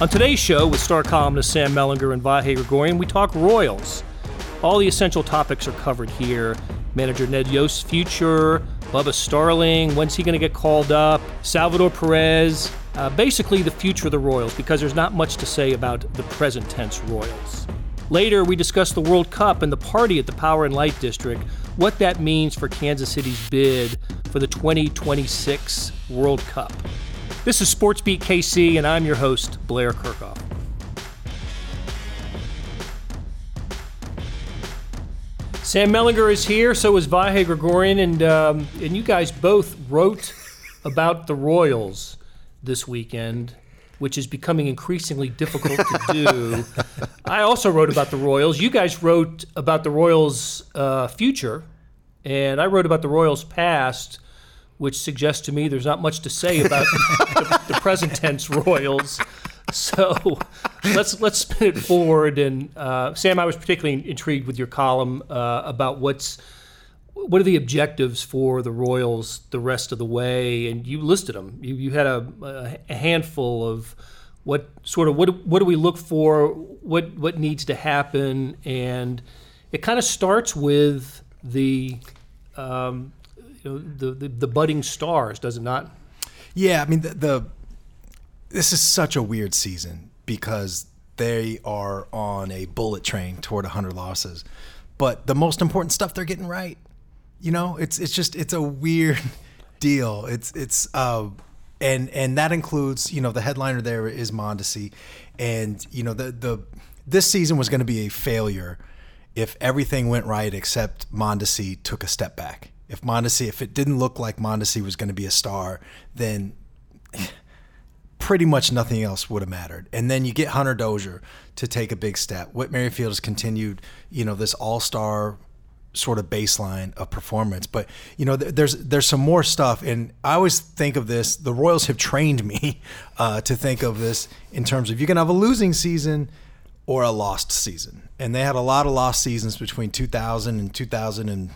On today's show with star columnist Sam Mellinger and Vahe Gregorian, we talk Royals. All the essential topics are covered here. Manager Ned Yost's future, Bubba Starling, when's he going to get called up, Salvador Perez, uh, basically the future of the Royals, because there's not much to say about the present tense Royals. Later, we discuss the World Cup and the party at the Power and Light District, what that means for Kansas City's bid for the 2026 World Cup. This is Sportsbeat KC, and I'm your host, Blair Kerkhoff. Sam Mellinger is here, so is Vahe Gregorian, and um, and you guys both wrote about the Royals this weekend, which is becoming increasingly difficult to do. I also wrote about the Royals. You guys wrote about the Royals' uh, future, and I wrote about the Royals' past, which suggests to me there's not much to say about the, the present tense Royals. So let's let's spin it forward. And uh, Sam, I was particularly intrigued with your column uh, about what's what are the objectives for the Royals the rest of the way, and you listed them. You, you had a, a handful of what sort of what what do we look for, what what needs to happen, and it kind of starts with the um, know the, the the budding stars, does it not? Yeah, I mean the, the this is such a weird season because they are on a bullet train toward 100 losses. But the most important stuff they're getting right. You know, it's it's just it's a weird deal. It's it's uh and and that includes, you know, the headliner there is Mondesi and you know the the this season was going to be a failure if everything went right except Mondesi took a step back. If Mondesi if it didn't look like Mondesi was going to be a star, then pretty much nothing else would have mattered. And then you get Hunter Dozier to take a big step. Whit Merrifield has continued, you know, this all-star sort of baseline of performance. But you know, there's there's some more stuff, and I always think of this. The Royals have trained me uh, to think of this in terms of you can have a losing season or a lost season, and they had a lot of lost seasons between 2000 and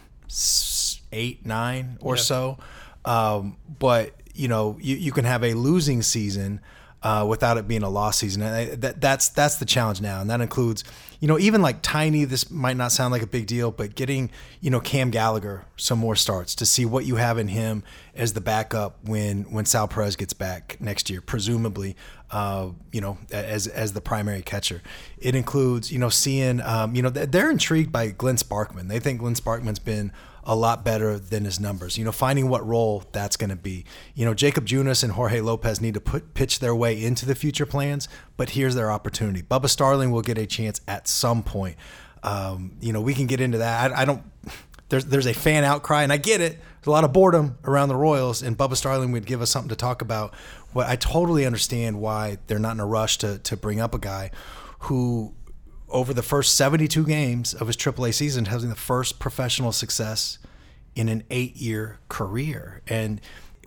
2008, nine or yeah. so. Um, but you know, you, you can have a losing season uh, without it being a lost season. And that, that's that's the challenge now, and that includes, you know, even like tiny. This might not sound like a big deal, but getting you know Cam Gallagher some more starts to see what you have in him as the backup when when Sal Perez gets back next year, presumably, uh, you know, as as the primary catcher. It includes you know seeing, um, you know, they're intrigued by Glenn Sparkman. They think Glenn Sparkman's been a lot better than his numbers. You know, finding what role that's going to be. You know, Jakob Junis and Jorge Lopez need to put pitch their way into the future plans, but here's their opportunity. Bubba Starling will get a chance at some point. Um, you know, we can get into that. I, I, don't. There's there's a fan outcry, and I get it. There's a lot of boredom around the Royals, and Bubba Starling would give us something to talk about. Well, I totally understand why they're not in a rush to to bring up a guy who over the first 72 games of his AAA season, having the first professional success in an eight year career. And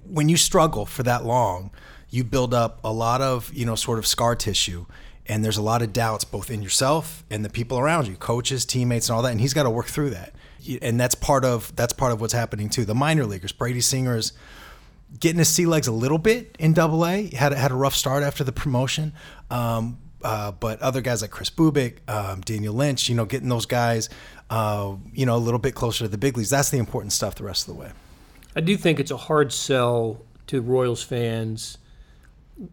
when you struggle for that long, you build up a lot of, you know, sort of scar tissue. And there's a lot of doubts both in yourself and the people around you, coaches, teammates, and all that. And he's got to work through that. And that's part of that's part of what's happening too. The minor leaguers, Brady Singer is getting his sea legs a little bit in Double A. Had had a rough start after the promotion, um, uh, but other guys like Chris Bubic, um, Daniel Lynch, you know, getting those guys, uh, you know, a little bit closer to the big leagues. That's the important stuff the rest of the way. I do think it's a hard sell to Royals fans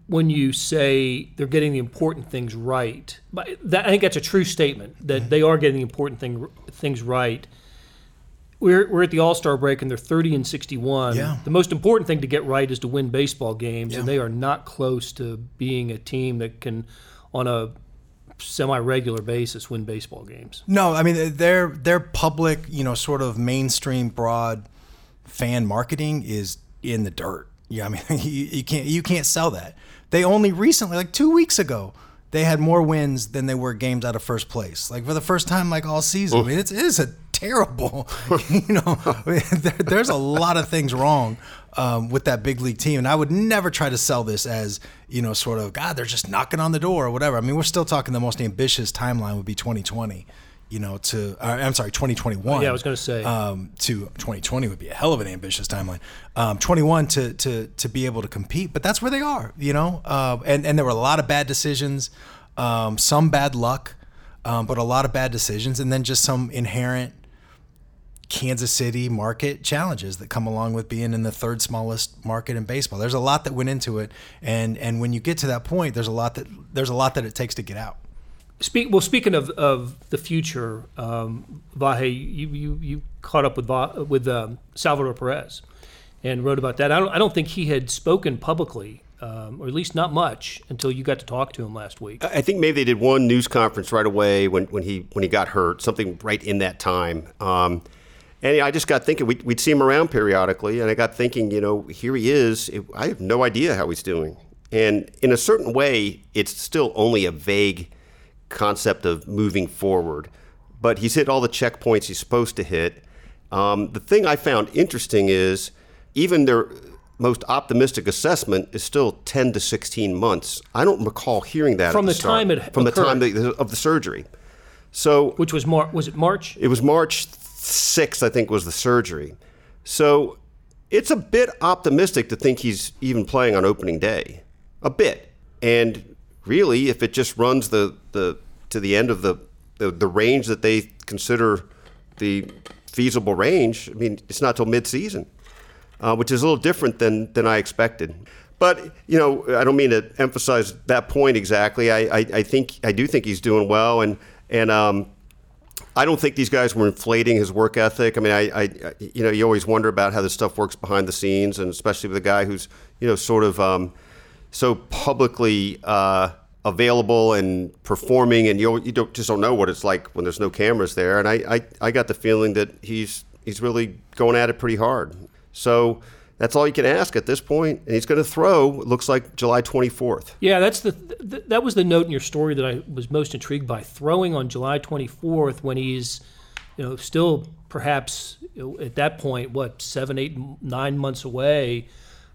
when you say they're getting the important things right. But that, I think that's a true statement that mm-hmm. they are getting the important thing, things right. We're, we're at the All Star break and they're 30 and 61. Yeah. The most important thing to get right is to win baseball games, yeah. and they are not close to being a team that can on a semi-regular basis win baseball games. No, I mean their their public, you know, sort of mainstream broad fan marketing is in the dirt. Yeah, I mean you, you can't you can't sell that. They only recently, like two weeks ago, they had more wins than they were games out of first place. Like for the first time, like all season. I mean, it's it is a terrible. you know, there, there's a lot of things wrong um, with that big league team, and I would never try to sell this as you know, sort of God, they're just knocking on the door or whatever. I mean, we're still talking the most ambitious timeline would be 2020 you know, to uh, I'm sorry, 2021. Yeah, I was gonna say. um, to 2020 would be a hell of an ambitious timeline. Um, 21 to to to be able to compete, but that's where they are, you know. Uh, and and there were a lot of bad decisions, um, some bad luck, um, but a lot of bad decisions, and then just some inherent Kansas City market challenges that come along with being in the third smallest market in baseball. There's a lot that went into it, and and when you get to that point, there's a lot that there's a lot that it takes to get out. Speak, well, speaking of, of the future, um, Vahe, you, you, you caught up with Va- with um, Salvador Perez and wrote about that. I don't, I don't think he had spoken publicly, um, or at least not much, until you got to talk to him last week. I think maybe they did one news conference right away when, when he when he got hurt, something right in that time. Um, and I just got thinking we'd, we'd see him around periodically, and I got thinking, you know, here he is. It, I have no idea how he's doing, and in a certain way, it's still only a vague concept of moving forward. But he's hit all the checkpoints he's supposed to hit. Um, the thing I found interesting is even their most optimistic assessment is still 10 to 16 months. I don't recall hearing that From the start. time it from the time occurred. of the surgery. So Which was Mar- was it March? it was March 6th, I think, was the surgery. So it's a bit optimistic to think he's even playing on opening day. A bit. And really, if it just runs the, the to the end of the, the, the range that they consider the feasible range, I mean, it's not till midseason, uh, which is a little different than, than I expected. But you know, I don't mean to emphasize that point exactly. I, I, I think I do think he's doing well, and and um, I don't think these guys were inflating his work ethic. I mean, I, I, you know, you always wonder about how this stuff works behind the scenes, and especially with a guy who's, you know, sort of um, so publicly uh, available and performing, and you, you don't just don't know what it's like when there's no cameras there. And I, I, I got the feeling that he's he's really going at it pretty hard. So that's all you can ask at this point, and he's going to throw. It looks like July 24th. Yeah, that's the th- that was the note in your story that I was most intrigued by. Throwing on July 24th when he's, you know, still perhaps you know, at that point, what seven, eight, nine months away.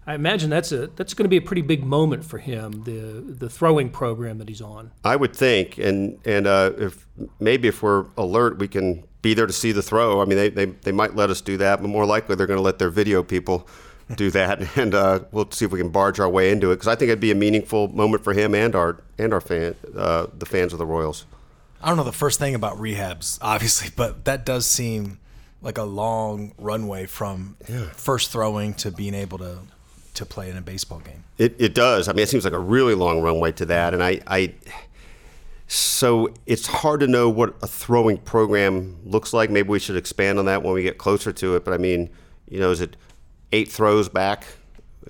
I imagine that's a that's going to be a pretty big moment for him. The the throwing program that he's on. I would think, and and uh, if maybe if we're alert, we can be there to see the throw. I mean, they, they, they might let us do that, but more likely they're going to let their video people do that, and uh, we'll see if we can barge our way into it because I think it'd be a meaningful moment for him and our and our fan uh, the fans of the Royals. I don't know the first thing about rehabs, obviously, but that does seem like a long runway from first throwing to being able to to play in a baseball game. It, it does. I mean, it seems like a really long runway to that, and I, I so it's hard to know what a throwing program looks like. Maybe we should expand on that when we get closer to it. But I mean, you know, is it eight throws back,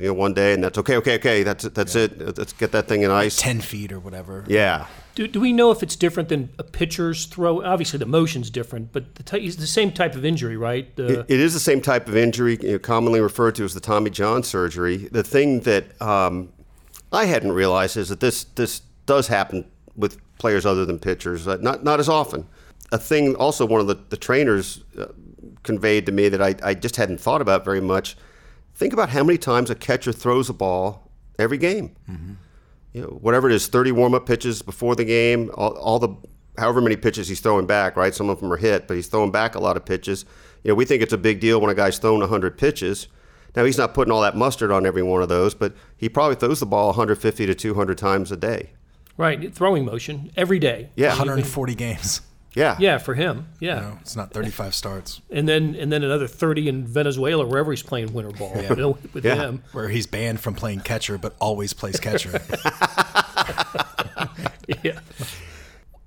you know, one day, and that's okay, okay, okay, that's it, that's it. Let's get that thing in ice. Ten feet or whatever. Yeah, Do, do we know if it's different than a pitcher's throw? Obviously, the motion's different, but the ty- it's the same type of injury, right? The, It- it is the same type of injury, you know, commonly referred to as the Tommy John surgery. The thing that um, I hadn't realized is that this this does happen with players other than pitchers, uh, not not as often. A thing also one of the, the trainers uh, conveyed to me that I, I just hadn't thought about very much. Think about how many times a catcher throws a ball every game. Mm-hmm. You know, whatever it is, 30 warm-up pitches before the game, all, all the however many pitches he's throwing back, right? Some of them are hit, but he's throwing back a lot of pitches. You know, we think it's a big deal when a guy's thrown 100 pitches. Now he's not putting all that mustard on every one of those, but he probably throws the ball 150 to 200 times a day. right, throwing motion every day. Yeah, 140 games. Yeah, Yeah, for him. Yeah. You know, it's not 35 starts and then and then another 30 in Venezuela, wherever he's playing winter ball you know, with Yeah. him. where he's banned from playing catcher, but always plays catcher. Yeah.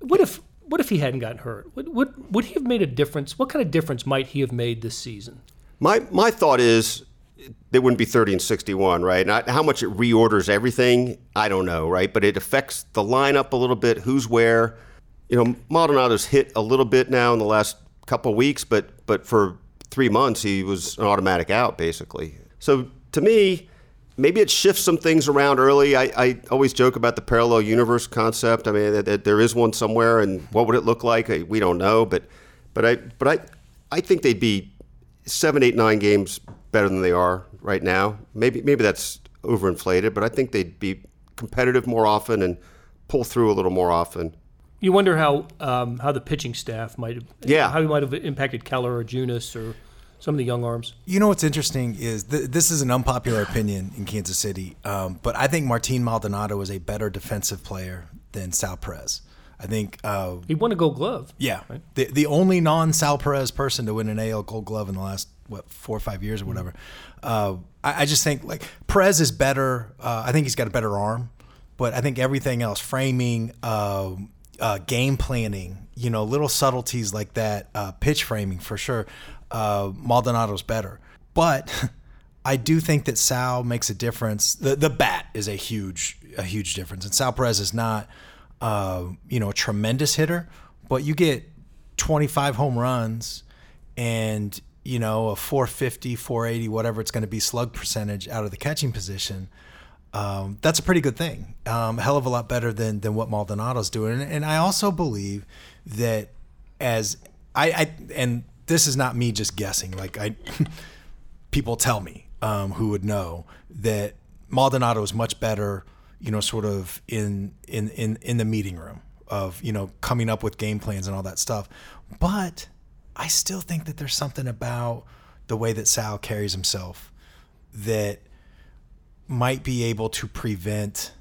What if what if he hadn't gotten hurt? Would, would would he have made a difference? What kind of difference might he have made this season? My my thought is they wouldn't be 30 and 61, right? And I, how much it reorders everything, I don't know, right? But it affects the lineup a little bit, who's where. You know, Maldonado's hit a little bit now in the last couple weeks, but but for three months he was an automatic out basically. So to me, maybe it shifts some things around early. I, I always joke about the parallel universe concept. I mean, that, that there is one somewhere, and what would it look like? We don't know, but but I but I I think they'd be seven, eight, nine games better than they are right now. Maybe maybe that's overinflated, but I think they'd be competitive more often and pull through a little more often. You wonder how um, how the pitching staff might have, Yeah. how he might have impacted Keller or Junis or some of the young arms. You know what's interesting is th- this is an unpopular opinion in Kansas City, um, but I think Martin Maldonado is a better defensive player than Sal Perez. I think, uh, He won a Gold Glove. yeah, the the only non Sal Perez person to win an AL Gold Glove in the last what four or five years or whatever. Uh, I, I just think like Perez is better. Uh, I think he's got a better arm, but I think everything else, framing, uh, game planning, you know, little subtleties like that, uh, pitch framing for sure. Uh, Maldonado's better, but I do think that Sal makes a difference. The the bat is a huge a huge difference, and Sal Perez is not uh, you know a tremendous hitter, but you get 25 home runs and you know a 450, 480, whatever it's going to be slug percentage out of the catching position. Um, that's a pretty good thing. Um, a hell of a lot better than than what Maldonado's doing. And, and I also believe that as I, I and this is not me just guessing. Like I, people tell me um, who would know that Maldonado is much better. You know, sort of in in in in the meeting room of you know coming up with game plans and all that stuff. But I still think that there's something about the way that Sal carries himself that might be able to prevent,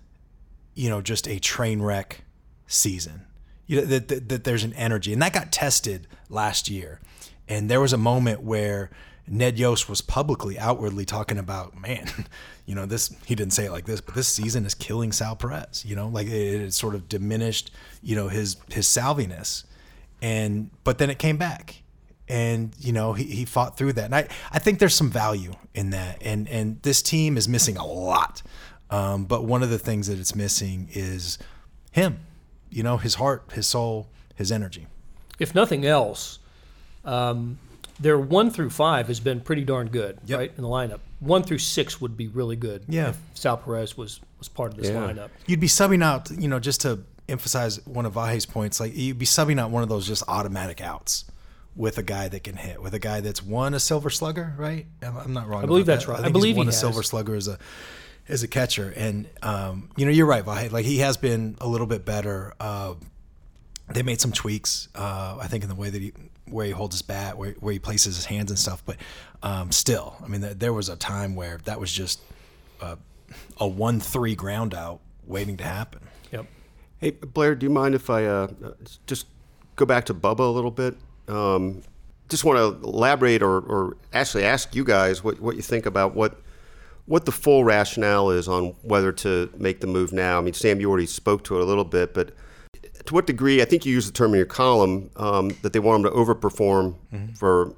you know, just a train wreck season. You know, that, that, that there's an energy, and that got tested last year. And there was a moment where Ned Yost was publicly, outwardly talking about, man, you know, this. He didn't say it like this, but this season is killing Sal Perez. You know, like it, it sort of diminished, you know, his his salviness. And but then it came back, and you know he, he fought through that and I, I think there's some value in that and and this team is missing a lot um, but one of the things that it's missing is him you know his heart his soul his energy If nothing else, um, their one through five has been pretty darn good, Yep. right? In the lineup, one through six would be really good. Yeah. if Sal Perez was was part of this Yeah. lineup. you'd be subbing out you know just to emphasize one of Vahe's points like you'd be subbing out one of those just automatic outs with a guy that can hit with a guy that's won a silver slugger right I'm I'm not wrong I believe about that's that. right. I think believe he's won he a silver slugger as a as a catcher and um, you know you're right Vahe like he has been a little bit better uh, they made some tweaks, uh, I think, in the way that he where he holds his bat, where, where he places his hands and stuff. But um, still, I mean, th- there was a time where that was just uh, a one-three ground out waiting to happen. Yep. Hey, Blair, do you mind if I uh, just go back to Bubba a little bit? Um, just want to elaborate or, or actually ask you guys what, what you think about what what the full rationale is on whether to make the move now. I mean, Sam, you already spoke to it a little bit, but to what degree, I think you used the term in your column um, that they want them to overperform for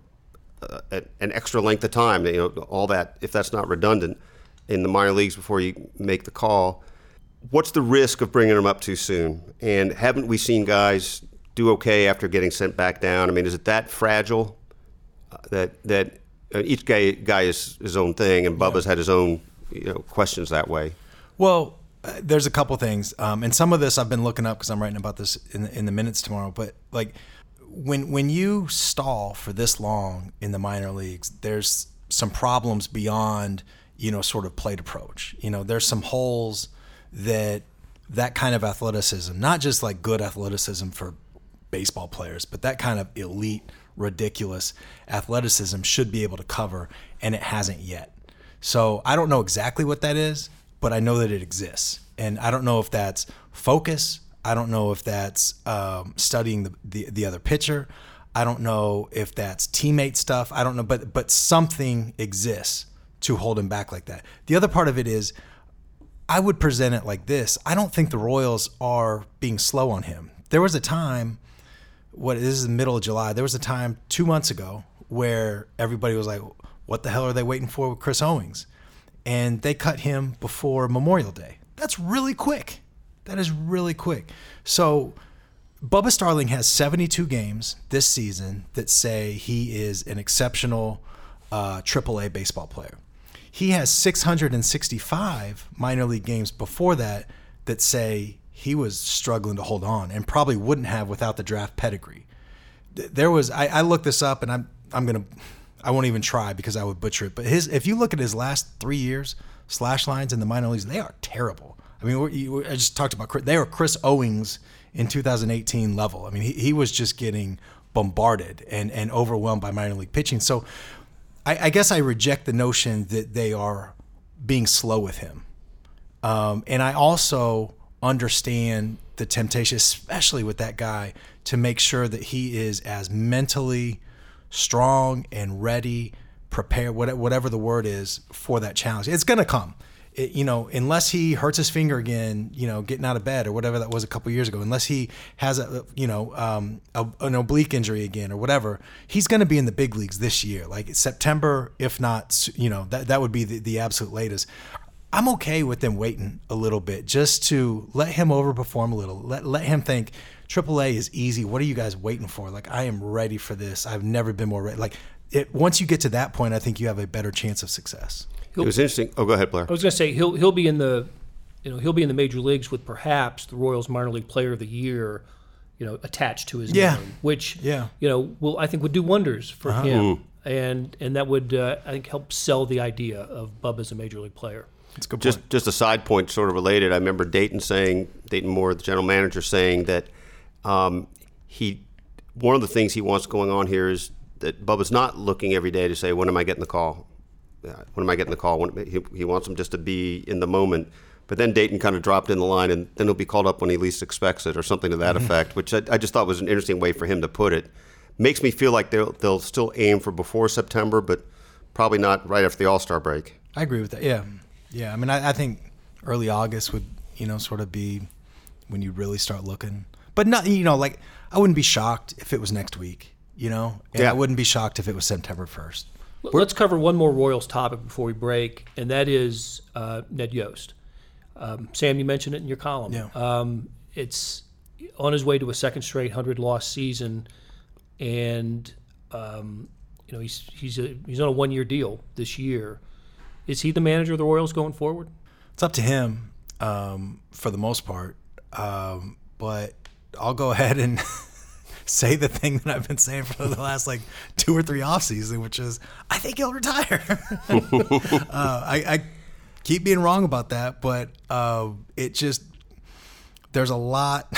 uh, an extra length of time. You know, all that if that's not redundant in the minor leagues before you make the call. What's the risk of bringing them up too soon? And haven't we seen guys do okay after getting sent back down? I mean, is it that fragile uh, that that uh, each guy guy is his own thing, and Bubba's had his own you know questions that way. Well, uh, there's a couple things, um, and some of this I've been looking up because I'm writing about this in the, in the minutes tomorrow. But like, when when you stall for this long in the minor leagues, there's some problems beyond you know sort of plate approach. You know, there's some holes that that kind of athleticism, not just like good athleticism for baseball players, but that kind of elite, ridiculous athleticism should be able to cover, and it hasn't yet. So I don't know exactly what that is, but I know that it exists. And I don't know if that's focus. I don't know if that's um, studying the, the, the other pitcher. I don't know if that's teammate stuff. I don't know, but but something exists to hold him back like that. The other part of it is I would present it like this. I don't think the Royals are being slow on him. There was a time, what this is the middle of July. There was a time two months ago where everybody was like, "What the hell are they waiting for with Chris Owings?" And they cut him before Memorial Day. That's really quick. That is really quick. So Bubba Starling has 72 games this season that say he is an exceptional uh, AAA baseball player. He has 665 minor league games before that that say he was struggling to hold on and probably wouldn't have without the draft pedigree. There was I, I looked this up and I'm I'm gonna I won't even try because I would butcher it. But his if you look at his last three years slash lines in the minor leagues, they are terrible. I mean, I just talked about Chris- they were Chris Owings in 2018 level. I mean, he, he was just getting bombarded and and overwhelmed by minor league pitching. So, I, I guess I reject the notion that they are being slow with him. Um, and I also understand the temptation, especially with that guy, to make sure that he is as mentally strong and ready, prepared, whatever, the word is, for that challenge. It's going to come. It, you know, unless he hurts his finger again, you know, getting out of bed or whatever that was a couple years ago, unless he has a, you know, um, a, an oblique injury again or whatever, he's going to be in the big leagues this year. Like September, if not, you know, that, that would be the, the absolute latest. I'm okay with them waiting a little bit just to let him overperform a little. Let let him think AAA is easy. What are you guys waiting for? Like I am ready for this. I've never been more ready. Like it, once you get to that point, I think you have a better chance of success. It was interesting. Oh, go ahead, Blair. I was going to say he'll he'll be in the, you know, he'll be in the major leagues with perhaps the Royals minor league player of the year, you know, attached to his Yeah. name, which Yeah. you know will I think would do wonders for him, and and that would uh, I think help sell the idea of Bub as a major league player. A good Just point. just a side point, sort of related. I remember Dayton saying, Dayton Moore, the general manager, saying that um, he one of the things he wants going on here is that Bubba's not looking every day to say, when am I getting the call? Uh, When am I getting the call? When, he, he wants him just to be in the moment. But then Dayton kind of dropped in the line, and then he'll be called up when he least expects it, or something to that effect. Which I, I just thought was an interesting way for him to put it. Makes me feel like they'll they'll still aim for before September, but probably not right after the All Star break. I agree with that. Yeah, yeah. I mean, I, I think early August would you know sort of be when you really start looking. But not you know like I wouldn't be shocked if it was next week. You know, and Yeah. I wouldn't be shocked if it was September first. Let's cover one more Royals topic before we break, and that is uh, Ned Yost. Um, Sam, you mentioned it in your column. Yeah. Um, it's on his way to a second straight hundred loss season, and um, you know he's he's a, he's on a one year deal this year. Is he the manager of the Royals going forward? It's up to him um, for the most part. Um, but I'll go ahead and say the thing that I've been saying for the last like two or three off seasons, which is I think he'll retire. uh, I, I keep being wrong about that, but uh, it just there's a lot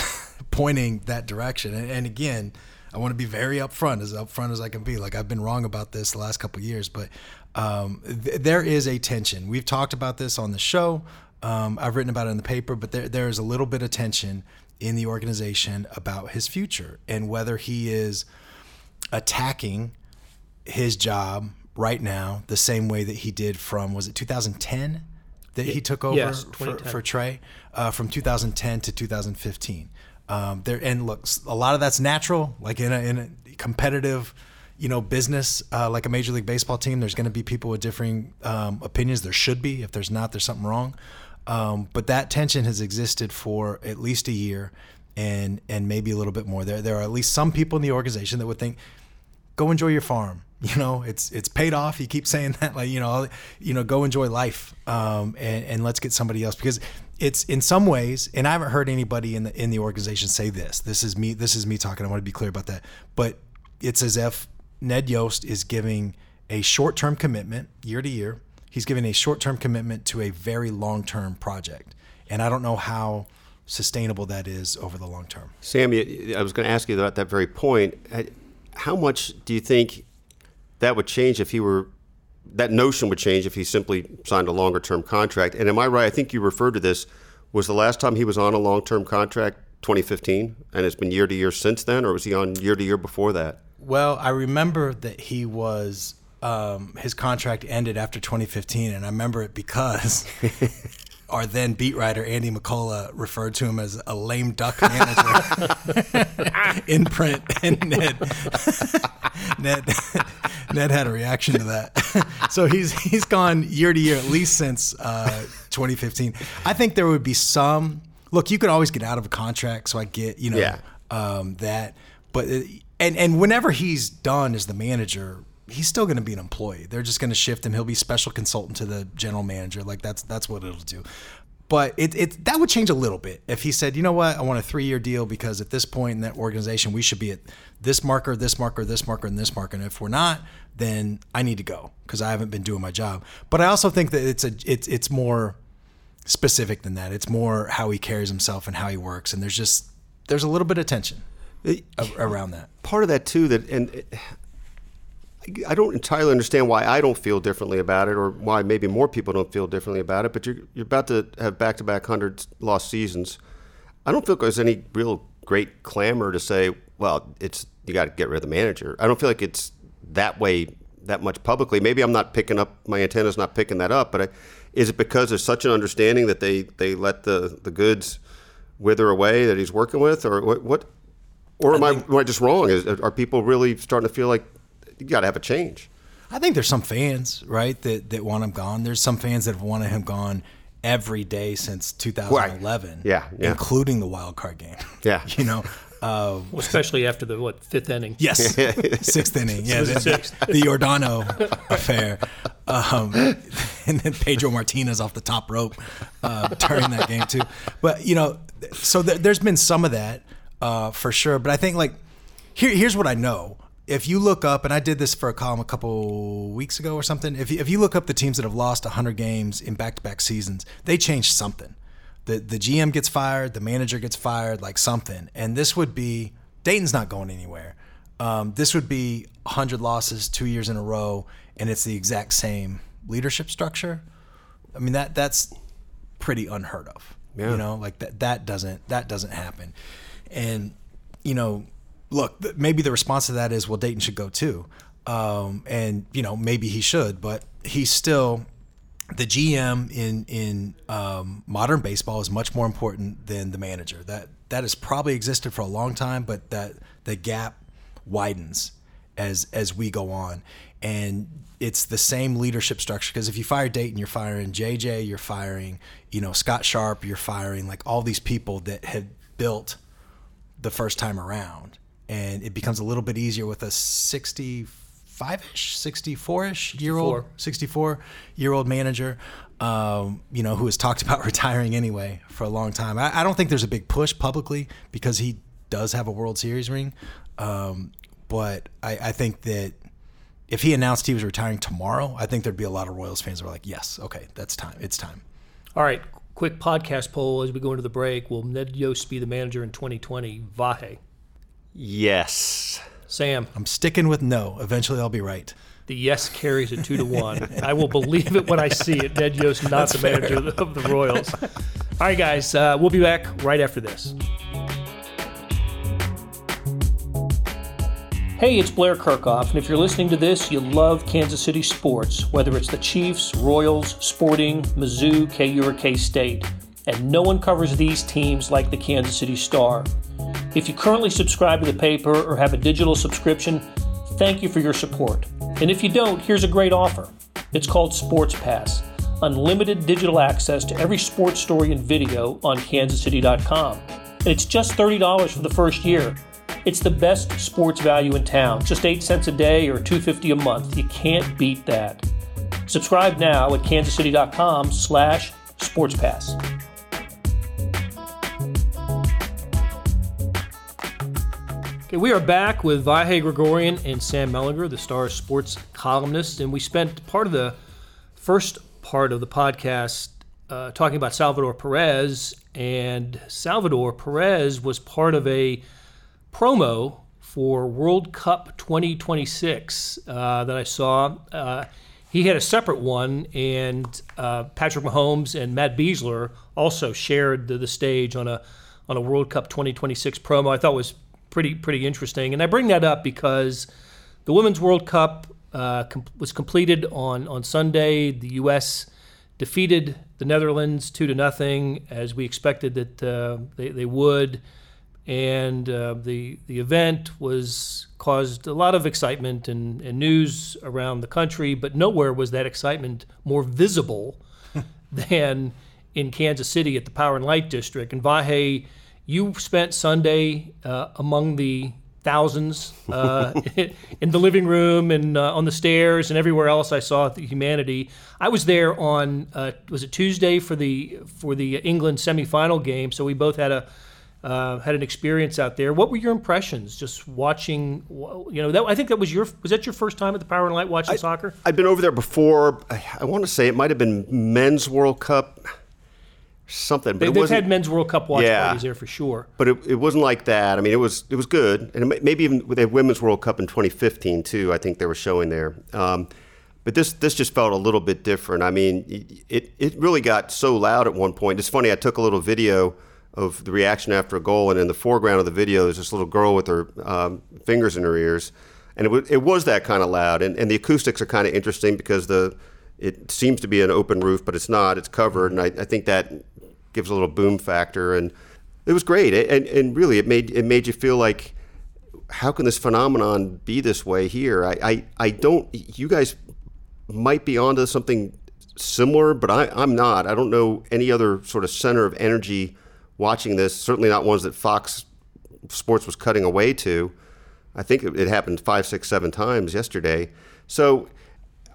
pointing that direction. And, and again, I want to be very upfront, as upfront as I can be. Like I've been wrong about this the last couple years, but um, th- there is a tension. We've talked about this on the show. Um, I've written about it in the paper, but there, there is a little bit of tension in the organization about his future and whether he is attacking his job right now the same way that he did from was it 2010 that he took over Yes, for, for Trey uh, from 2010 to 2015. Um, there and look, a lot of that's natural. Like in a, in a competitive, you know, business uh, like a major league baseball team, there's going to be people with differing um, opinions. There should be. If there's not, there's something wrong. Um, but that tension has existed for at least a year, and and maybe a little bit more. There there are at least some people in the organization that would think go enjoy your farm. You know, it's it's paid off. You keep saying that, like you know, you know, go enjoy life, um, and and let's get somebody else because it's in some ways, and I haven't heard anybody in the in the organization say this. This is me. This is me talking. I want to be clear about that. But it's as if Ned Yost is giving a short term commitment year to year. He's giving a short term commitment to a very long term project, and I don't know how sustainable that is over the long term. Sam, you- I was going to ask you about that very point. How much do you think that would change if he were, that notion would change if he simply signed a longer term contract? And am I right? I think you referred to this. Was the last time he was on a long term contract 2015, and it's been year to year since then, or was he on year to year before that? Well, I remember that he was um, his contract ended after 2015, and I remember it because our then beat writer Andy McCullough referred to him as a lame duck manager in print, and Ned Ned Ned had a reaction to that. so he's he's gone year to year at least since uh, 2015. I think there would be some look. You could always get out of a contract, so I get you know Yeah. um, that. But it, and and whenever he's done as the manager, he's still going to be an employee. They're just going to shift him. He'll be special consultant to the general manager. Like that's that's what it'll do. But it, it that would change a little bit if he said, you know what, I want a three year deal because at this point in that organization we should be at this marker, this marker, this marker, and this marker. And if we're not, then I need to go because I haven't been doing my job. But I also think that it's a it's it's more specific than that. It's more how he carries himself and how he works, and there's just there's a little bit of tension Uh, around that. part of that too that and eh, I don't entirely understand why I don't feel differently about it, or why maybe more people don't feel differently about it. But you're you're about to have back to back hundred lost seasons. I don't feel like there's any real great clamor to say, well, it's you got to get rid of the manager. I don't feel like it's that way that much publicly. Maybe I'm not picking up my antenna's not picking that up. But I, is it because there's such an understanding that they they let the the goods wither away that he's working with, or what? what or am I, am I just wrong? Is, are people really starting to feel like you got to have a change? I think there's some fans, right, that, that want him gone. There's some fans that have wanted him gone every day since 2011. Yeah, yeah. Including the wild card game. Yeah. you know, uh, Well, especially after the what fifth inning. yes, sixth inning. Yeah, Was the, sixth? the Yordano affair. Um, and then Pedro Martinez off the top rope uh, during that game, too. But, you know, so th- there's been some of that uh, for sure. But I think, like, here, here's what I know. If you look up, and I did this for a column a couple weeks ago or something, if you, if you look up the teams that have lost 100 games in back to back seasons, they changed something. The, the GM gets fired, the manager gets fired, like something. And this would be Dayton's not going anywhere. Um, this would be 100 losses two years in a row, and it's the exact same leadership structure. I mean that that's pretty unheard of. Yeah. You know, like that that doesn't that doesn't happen. And you know, look, maybe the response to that is, well, Dayton should go too. Um, and you know, maybe he should, but he's still the GM in in um, modern baseball is much more important than the manager. That that has probably existed for a long time, but that the gap widens as as we go on, and it's the same leadership structure. Because if you fire Dayton, you're firing JJ, you're firing you know Scott Sharp, you're firing like all these people that had built the first time around, and it becomes a little bit easier with a 65ish, 64ish year old, 64 year old manager, um, you know, who has talked about retiring anyway for a long time. I, I don't think there's a big push publicly because he does have a World Series ring, um, but I, I think that. If he announced he was retiring tomorrow, I think there'd be a lot of Royals fans who are like, "Yes, okay, that's time. It's time." All right, quick podcast poll as we go into the break. Will Ned Yost be the manager in 2020? Vahe. Yes. Sam, I'm sticking with no. Eventually, I'll be right. the yes carries a two to one. I will believe it when I see it. Ned Yost, not the manager of the, of the Royals. All right, guys, uh, we'll be back right after this. Hey, it's Blair Kerkhoff, and if you're listening to this, you love Kansas City sports, whether it's the Chiefs, Royals, Sporting, Mizzou, KU, or K State. And no one covers these teams like the Kansas City Star. If you currently subscribe to the paper or have a digital subscription, thank you for your support. And if you don't, here's a great offer. It's called Sports Pass unlimited digital access to every sports story and video on kansascity.com. And it's just $30 for the first year. It's the best sports value in town, just 8 cents a day or 250 a month. You can't beat that. Subscribe now at kansascity.com slash sportspass. Okay, we are back with Vahe Gregorian and Sam Mellinger, the Star sports columnists, and we spent part of the first part of the podcast uh, talking about Salvador Perez, and Salvador Perez was part of a promo for World Cup 2026 uh, that I saw. Uh, he had a separate one, and uh, Patrick Mahomes and Matt Besler also shared the, the stage on a on a World Cup 2026 promo. I thought was pretty pretty interesting, and I bring that up because the Women's World Cup uh, com- was completed on on Sunday. The U.S. defeated the Netherlands two to nothing, as we expected that uh, they, they would and uh, the the event was caused a lot of excitement and, and news around the country, but nowhere was that excitement more visible than in Kansas City at the Power and Light District. And Vahe, you spent Sunday uh, among the thousands uh, in the living room and uh, on the stairs and everywhere else I saw the humanity. I was there on uh, was it Tuesday for the for the England semifinal game, so we both had a uh, had an experience out there. What were your impressions just watching? You know, that, I think that was your was that your first time at the Power and Light watching soccer? I'd been over there before. I, I want to say it might have been Men's World Cup something. But They, wasn't, had men's World Cup watch Yeah. parties there for sure. but it, it wasn't like that. I mean, it was it was good, and it maybe even with the Women's World Cup in 2015 too. I think they were showing there. Um, but this this just felt a little bit different. I mean, it it really got so loud at one point. It's funny. I took a little video of the reaction after a goal, and in the foreground of the video, there's this little girl with her um, fingers in her ears, and it was it was that kind of loud. And, and the acoustics are kind of interesting because the it seems to be an open roof, but it's not. It's covered, and I, I think that gives a little boom factor. And it was great. And, and really, it made it made you feel like, how can this phenomenon be this way here? I, I, I don't. You guys might be onto something similar, but I, I'm not. I don't know any other sort of center of energy watching this. Certainly not ones that Fox Sports was cutting away to. I think it, happened five, six, seven times yesterday. So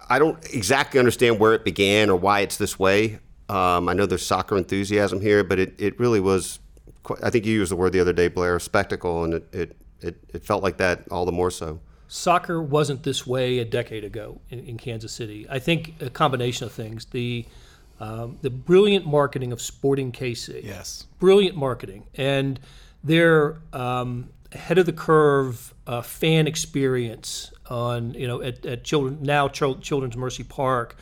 I don't exactly understand where it began or why it's this way. Um, I know there's soccer enthusiasm here, but it, it really was. Quite, I think you used the word the other day, Blair, spectacle, and it, it, it, it felt like that all the more so. Soccer wasn't this way a decade ago in, in Kansas City. I think a combination of things. The um, the brilliant marketing of Sporting KC. Yes. brilliant marketing and their um, ahead of the curve uh, fan experience on you know at, at children now Chil- Children's Mercy Park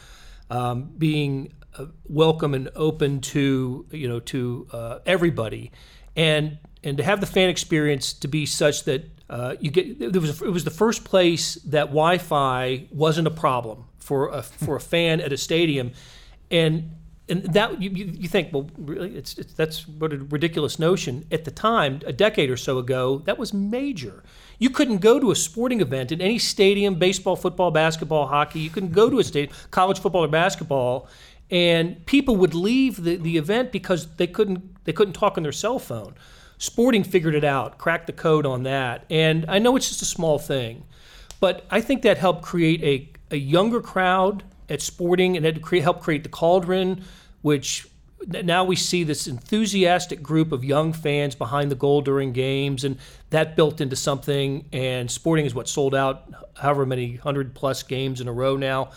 um, being uh, welcome and open to you know to uh, everybody and and to have the fan experience to be such that uh, you get there was it was the first place that Wi-Fi wasn't a problem for a for a fan at a stadium and and that you, you think well really it's, it's that's what a ridiculous notion. At the time a decade or so ago that was major. You couldn't go to a sporting event in any stadium baseball football basketball hockey. You couldn't go to a stadium college football or basketball and people would leave the, the event because they couldn't they couldn't talk on their cell phone. Sporting figured it out cracked the code on that. And i know it's just a small thing but I think that helped create a, a younger crowd at Sporting, and it cre- helped create the Cauldron, which now we see this enthusiastic group of young fans behind the goal during games, and that built into something. And Sporting is what sold out however many hundred plus games in a row now,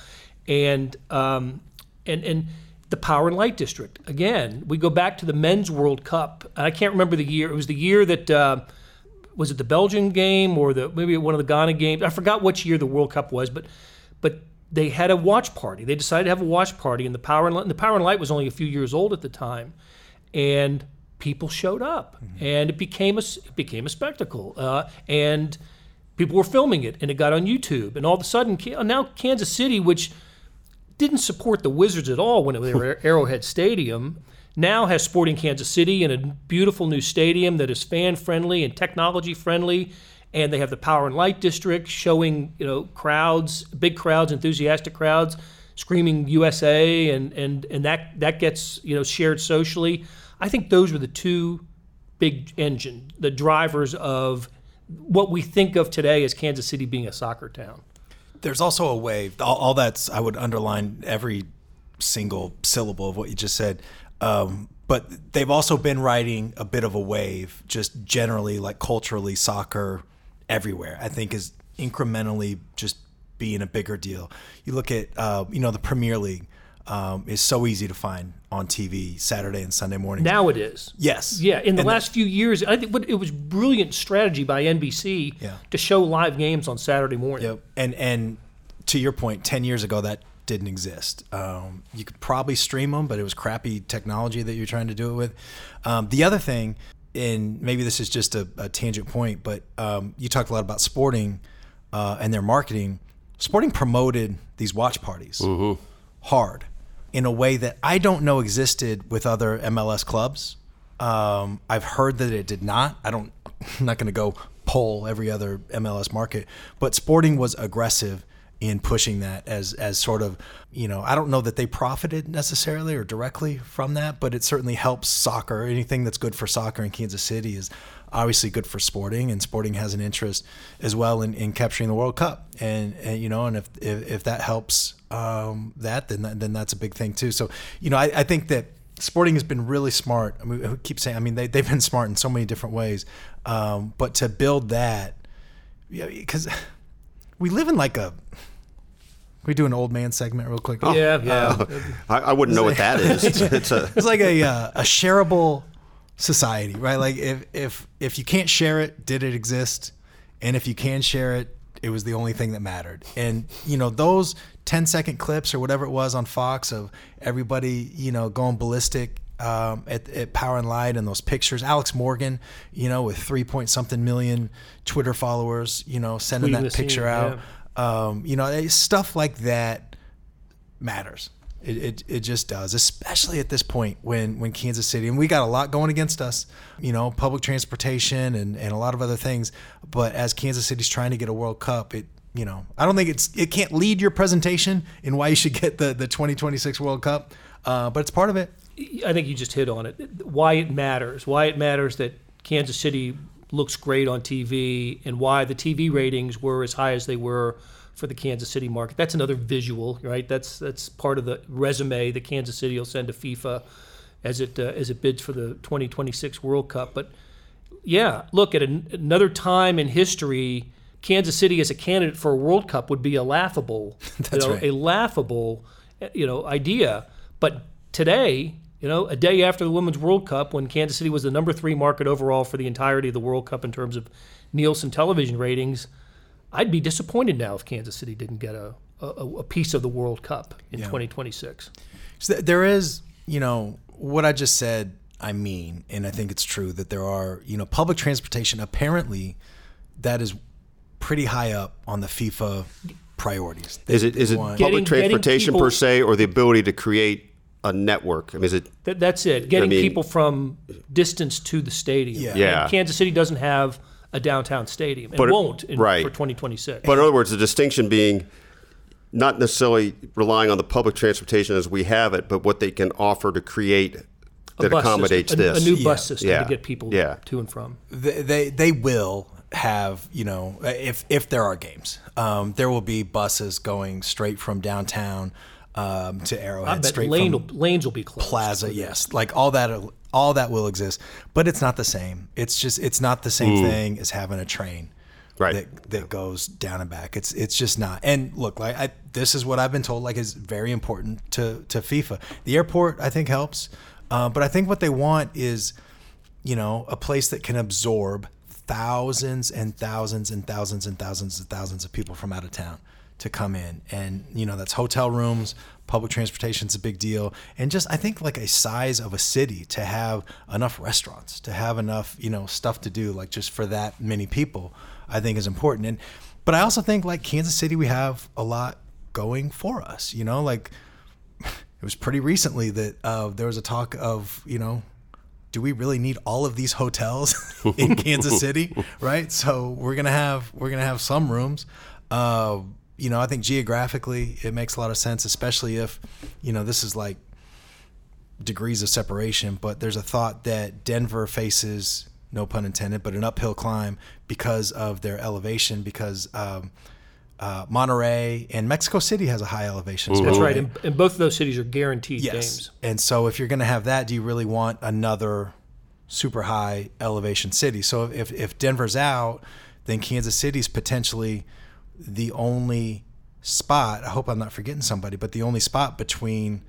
and um, and and the Power and Light District again. We go back to the Men's World Cup. I can't remember the year. It was the year that. Uh, was it the Belgian game or the maybe one of the Ghana games? I forgot which year the World Cup was, but but they had a watch party. They decided to have a watch party, and the Power and Light, and the Power and Light was only a few years old at the time, and people showed up, and it became a it became a spectacle, uh, and people were filming it, and it got on YouTube, and all of a sudden now Kansas City, which didn't support the Wizards at all when they were Arrowhead Stadium. Now has Sporting Kansas City in a beautiful new stadium that is fan friendly and technology friendly, and they have the Power and Light District showing you know crowds, big crowds, enthusiastic crowds, screaming USA, and and and that that gets you know shared socially. I think those were the two big engine, the drivers of what we think of today as Kansas City being a soccer town. There's also a wave. All, all that's I would underline every single syllable of what you just said. Um, but they've also been riding a bit of a wave, just generally, like culturally, soccer everywhere. I think is incrementally just being a bigger deal. You look at, uh, you know, the Premier League um, is so easy to find on TV Saturday and Sunday morning. Now it is. yes, Yeah, in the And last few years, I think it was brilliant strategy by NBC Yeah. to show live games on Saturday morning. Yep. And and to your point, ten years ago that didn't exist. Um, you could probably stream them, but it was crappy technology that you're trying to do it with. Um, the other thing, and maybe this is just a, a tangent point, but um, you talked a lot about Sporting uh, and their marketing. Sporting promoted these watch parties hard in a way that I don't know existed with other MLS clubs. Um, I've heard that it did not. I don't. I'm not going to go poll every other MLS market, but Sporting was aggressive in pushing that as as sort of you know I don't know that they profited necessarily or directly from that, but it certainly helps soccer. Anything that's good for soccer in Kansas City is obviously good for Sporting, and Sporting has an interest as well in, in capturing the World Cup. And, and you know, and if if, if that helps um, that, then then that's a big thing too. So you know, I, I think that Sporting has been really smart. I mean, keep saying, I mean, they they've been smart in so many different ways, um, but to build that, because we live in like a we do an old man segment real quick? Yeah, yeah. I, I wouldn't know what that is. It's a It's like a uh, a shareable society, right? Like if if if you can't share it, did it exist? And if you can share it, it was the only thing that mattered. And you know those 10 second clips or whatever it was on Fox of everybody you know going ballistic um, at, at Power and Light and those pictures. Alex Morgan, you know, with three point something million Twitter followers, you know, sending Tweeting that the scene, picture out. Um, you know, stuff like that matters. It, it, it just does, especially at this point when, when Kansas City, and we got a lot going against us, you know, public transportation and, and a lot of other things. But as Kansas City's trying to get a World Cup, it, you know, I don't think it's, it can't lead your presentation in why you should get the, the 2026 World Cup, uh, but it's part of it. I think you just hit on it. Why it matters. Why it matters that Kansas City looks great on TV, and why the TV ratings were as high as they were for the Kansas City market. That's another visual, right? That's that's part of the resume that Kansas City will send to FIFA as it uh, as it bids for the 2026 World Cup. But yeah, look at an, another time in history. Kansas City as a candidate for a World Cup would be a laughable, That's you know, right. a laughable, you know, idea. But today, you know, a day after the Women's World Cup, when Kansas City was the number three market overall for the entirety of the World Cup in terms of Nielsen television ratings, I'd be disappointed now if Kansas City didn't get a, a, a piece of the World Cup in 2026. So there is, you know, what I just said, I mean, and I think it's true that there are, you know, public transportation apparently that is pretty high up on the FIFA priorities. They- is it is it want- Getting- public getting transportation people- per se, or the ability to create a network? I mean, is it That, that's it. Getting mean- people from distance to the stadium. Yeah. And Yeah. Kansas City doesn't have a downtown stadium and But it- won't in, right. for 2026. But in other words, the distinction being not necessarily relying on the public transportation as we have it, but what they can offer to create A that bus accommodates system, a, this. a new Yeah. bus system Yeah. to get people Yeah. to and from. they, they they will have you know if if there are games um, there will be buses going straight from downtown um, to I Arrowhead bet straight lane from will, lanes will be closed. Plaza yes. Like all that all that will exist. But it's not the same. It's just it's not the same thing as having a train Right. that, that goes down and back. It's it's just not. And look like I, this is what I've been told like is very important to to FIFA. The airport I think helps. Uh, but I think what they want is you know, a place that can absorb thousands and thousands and thousands and thousands and thousands of people from out of town to come in. And, you know, that's hotel rooms, public transportation transportation's a big deal. And just, I think, like a size of a city to have enough restaurants, to have enough, you know, stuff to do, like just for that many people, I think is important. And, but I also think, like Kansas City, we have a lot going for us, you know, like, it was pretty recently that uh, there was a talk of, you know, do we really need all of these hotels in Kansas City, right? So we're gonna have we're gonna have some rooms. Uh, you know, I think geographically it makes a lot of sense, especially if you know this is like degrees of separation. But there's a thought that Denver faces no pun intended, but an uphill climb because of their elevation. Because um, uh, Monterrey and Mexico City has a high elevation. That's right. And, and both of those cities are guaranteed Yes. games. And so if you're going to have that, do you really want another super high elevation city? So if, if Denver's out, then Kansas City's potentially the only spot. I hope I'm not forgetting somebody, but the only spot between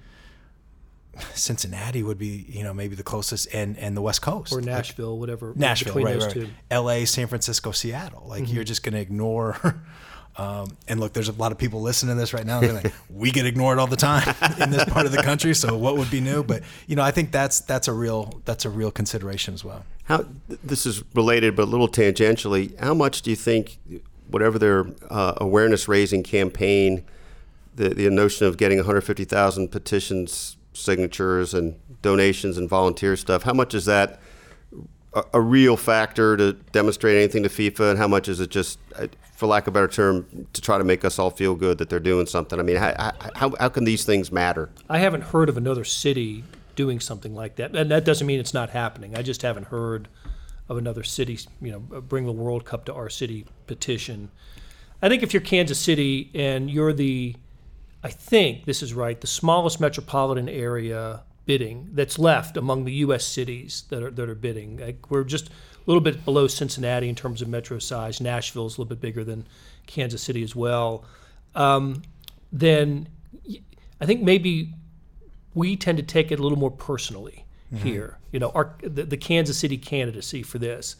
Cincinnati would be, you know, maybe the closest and, and the West Coast. Or Nashville, whatever. Nashville, between right, those right. two. L.A., San Francisco, Seattle. Like Mm-hmm. you're just going to ignore. Um, and look, there's a lot of people listening to this right now. They're like, we get ignored all the time in this part of the country. So what would be new? But you know, I think that's that's a real that's a real consideration as well. How this is related, but a little tangentially. How much do you think, whatever their uh, awareness raising campaign, the the notion of getting 150,000 petitions, signatures, and donations and volunteer stuff? How much is that a, a real factor to demonstrate anything to FIFA, and how much is it just, uh, for lack of a better term, to try to make us all feel good that they're doing something? I mean, how how, how can these things matter? I haven't heard of another city doing something like that, and that doesn't mean it's not happening. I just haven't heard of another city, you know, bring the World Cup to our city petition. I think if you're Kansas City and you're the, I think this is right, the smallest metropolitan area bidding that's left among the U.S. cities that are that are bidding. Like we're just a little bit below Cincinnati in terms of metro size. Nashville's a little bit bigger than Kansas City as well. Um, then I think maybe we tend to take it a little more personally here. You know, our the, the Kansas City candidacy for this.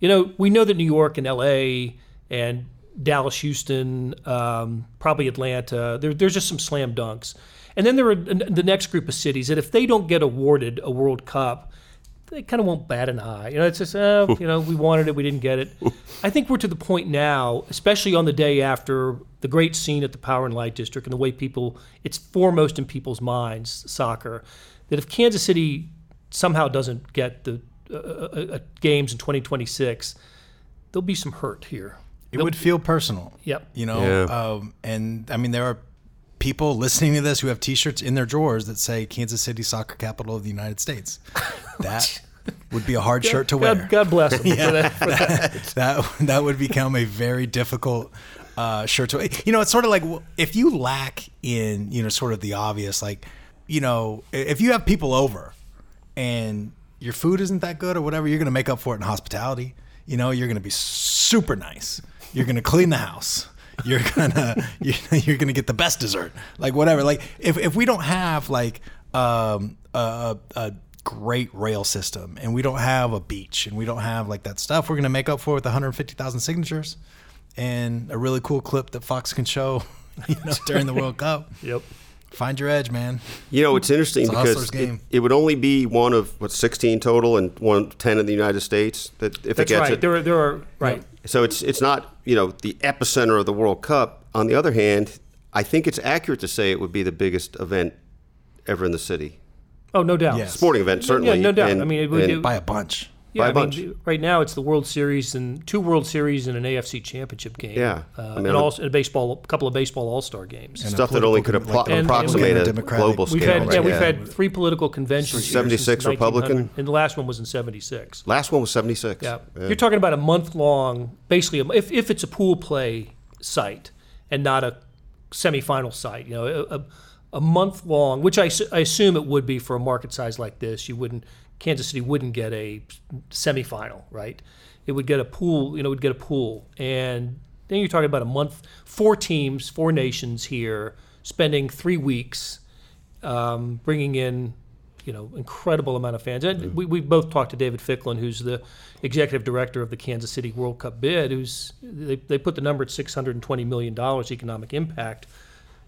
You know, we know that New York and L.A. and Dallas, Houston, um, probably Atlanta. There, there's just some slam dunks, and then there are the next group of cities that if they don't get awarded a World Cup, they kind of won't bat an eye. You know, it's just, uh, you know, we wanted it, we didn't get it. I think we're to the point now, especially on the day after the great scene at the Power and Light District and the way people, it's foremost in people's minds, soccer, that if Kansas City somehow doesn't get the uh, uh, uh, games in 2026, there'll be some hurt here. It would feel personal. Yep. You know, Yeah. um, and I mean, there are people listening to this who have T-shirts in their drawers that say "Kansas City Soccer Capital of the United States." That would be a hard shirt to wear. God, God bless them. for that, for that. that that would become a very difficult uh, shirt to. Wear. You know, it's sort of like if you lack in you know sort of the obvious, like you know, if you have people over and your food isn't that good or whatever, you're going to make up for it in hospitality. You know, you're going to be super nice. You're going to clean the house. You're gonna you're gonna get the best dessert, like whatever. Like if, if we don't have like um, a, a great rail system and we don't have a beach and we don't have like that stuff, we're gonna make up for it with 150,000 signatures and a really cool clip that Fox can show, you know, during the World Cup. Yep. Find your edge, man. You know, it's interesting It's because it, game. it would only be one of what 16 total and one 10 in the United States that if That's it gets right. it. There are, there are right. So it's it's not you know the epicenter of the World Cup. On the other hand, I think it's accurate to say it would be the biggest event ever in the city. Oh, no doubt. Yes. Sporting event, certainly. Yeah, no doubt. And- I mean, it would- and- it- By a bunch. Yeah, by a I mean, bunch. the- right now it's the World Series and two World Series and an AFC Championship game. Yeah. uh, I mean, and I- also a baseball, a couple of baseball All Star games. And stuff that only could appro- like the approximate a Democratic- global We've scale. had right? yeah, we've had three political conventions. here 76 Republican? and the last one was in '76. Last one was 76. Yeah. You're talking about a month long, basically, a- if, if it's a pool play site and not a semifinal site, you know, a, a, a month long, which I, I assume it would be for a market size like this. You wouldn't, Kansas City wouldn't get a semifinal, right? It would get a pool, you know, it would get a pool. And then you're talking about a month, four teams, four nations here spending three weeks um, bringing in, you know, incredible amount of fans. And we, we both talked to David Ficklin, who's the executive director of the Kansas City World Cup bid, who's, they, they put the number at $620 million economic impact.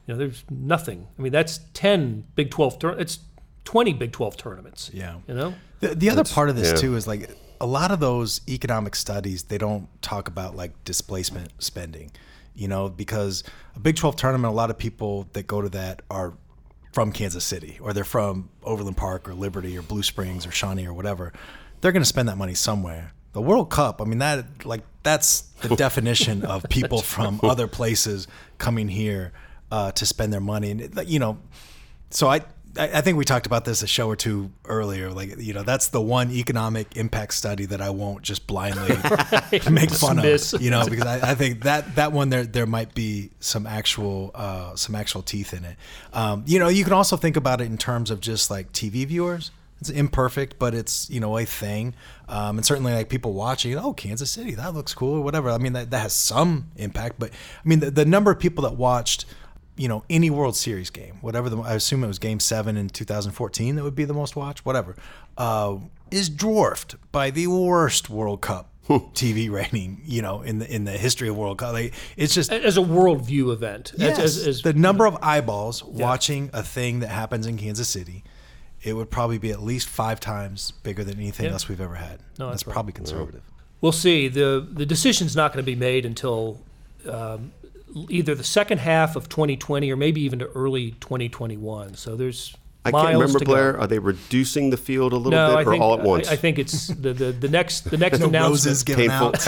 You know, there's nothing. I mean, that's 10 Big 12 tournaments 20 Big 12 tournaments. Yeah. You know? The, the other part of this, yeah. too, is like a lot of those economic studies, they don't talk about like displacement spending, you know, because a Big 12 tournament, a lot of people that go to that are from Kansas City or they're from Overland Park or Liberty or Blue Springs or Shawnee or whatever. They're going to spend that money somewhere. The World Cup, I mean, that like that's the definition of people from other places coming here uh, to spend their money. And, you know, so I, I I think we talked about this a show or two earlier. Like you know, that's the one economic impact study that I won't just blindly make fun Dismiss. of. You know, because I, I think that that one there there might be some actual uh, some actual teeth in it. Um, you know, you can also think about it in terms of just like TV viewers. It's imperfect, but it's you know a thing, um, and certainly like people watching. Oh, Kansas City, that looks cool, or whatever. I mean, that, that has some impact, but I mean the, the number of people that watched you know any World Series game, whatever the I assume it was Game Seven in 2014 that would be the most watched, whatever, uh, is dwarfed by the worst World Cup TV rating, you know, in the in the history of World Cup. Like, it's just As a worldview event. Yes, as, as, the number of eyeballs watching a thing that happens in Kansas City. It would probably be at least five times bigger than anything Yeah. else we've ever had. No, that's that's right. probably conservative. We'll see. the The decision's not going to be made until um, either the second half of 2020 or maybe even to early 2021. So there's I miles can't remember, to Blair. Go. Are they reducing the field a little No, bit I or think all at once? I, I think it's the, the, the next the next No announcement. roses given Painful. out.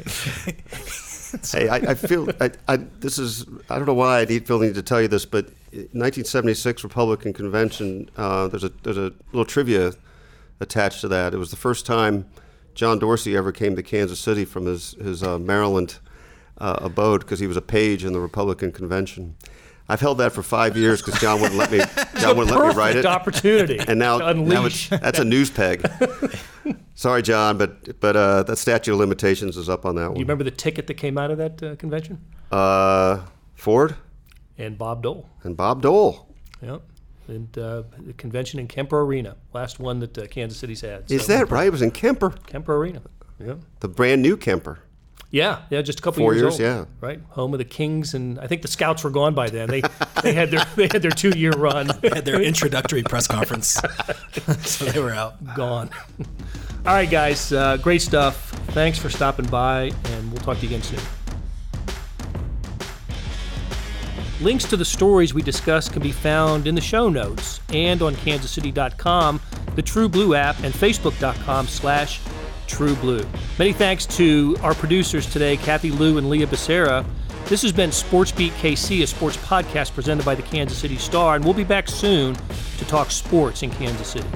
Hey, I, I feel I, I, this is. I don't know why I need, feel the need to tell you this, but 1976 Republican Convention. Uh, there's a there's a little trivia attached to that. It was the first time John Dorsey ever came to Kansas City from his his uh, Maryland uh, abode because he was a page in the Republican Convention. I've held that for five years because John wouldn't let me. John wouldn't let me write it. opportunity. And now, now that's a news peg. Sorry, John, but but uh, that statute of limitations is up on that one. you remember the ticket that came out of that uh, convention? Uh, Ford And Bob Dole. and Bob Dole. Yep. And uh, the convention in Kemper Arena, last one that uh, Kansas City's had. Is So, that right? It was in Kemper, Kemper Arena? Yeah. the brand new Kemper. Yeah, yeah, just a couple Four years, years, old. yeah. Right, home of the Kings, and I think the Scouts were gone by then. They they had their they had their two year run. they Had their introductory press conference, so they were out. gone. All right, guys, uh, great stuff. Thanks for stopping by, and we'll talk to you again soon. Links to the stories we discussed can be found in the show notes and on kansascity.com, the True Blue app, and facebook.com slash True Blue. Many thanks to our producers today, Kathy Liu and Leah Becerra. This has been Sports Beat KC, a sports podcast presented by the Kansas City Star, and we'll be back soon to talk sports in Kansas City.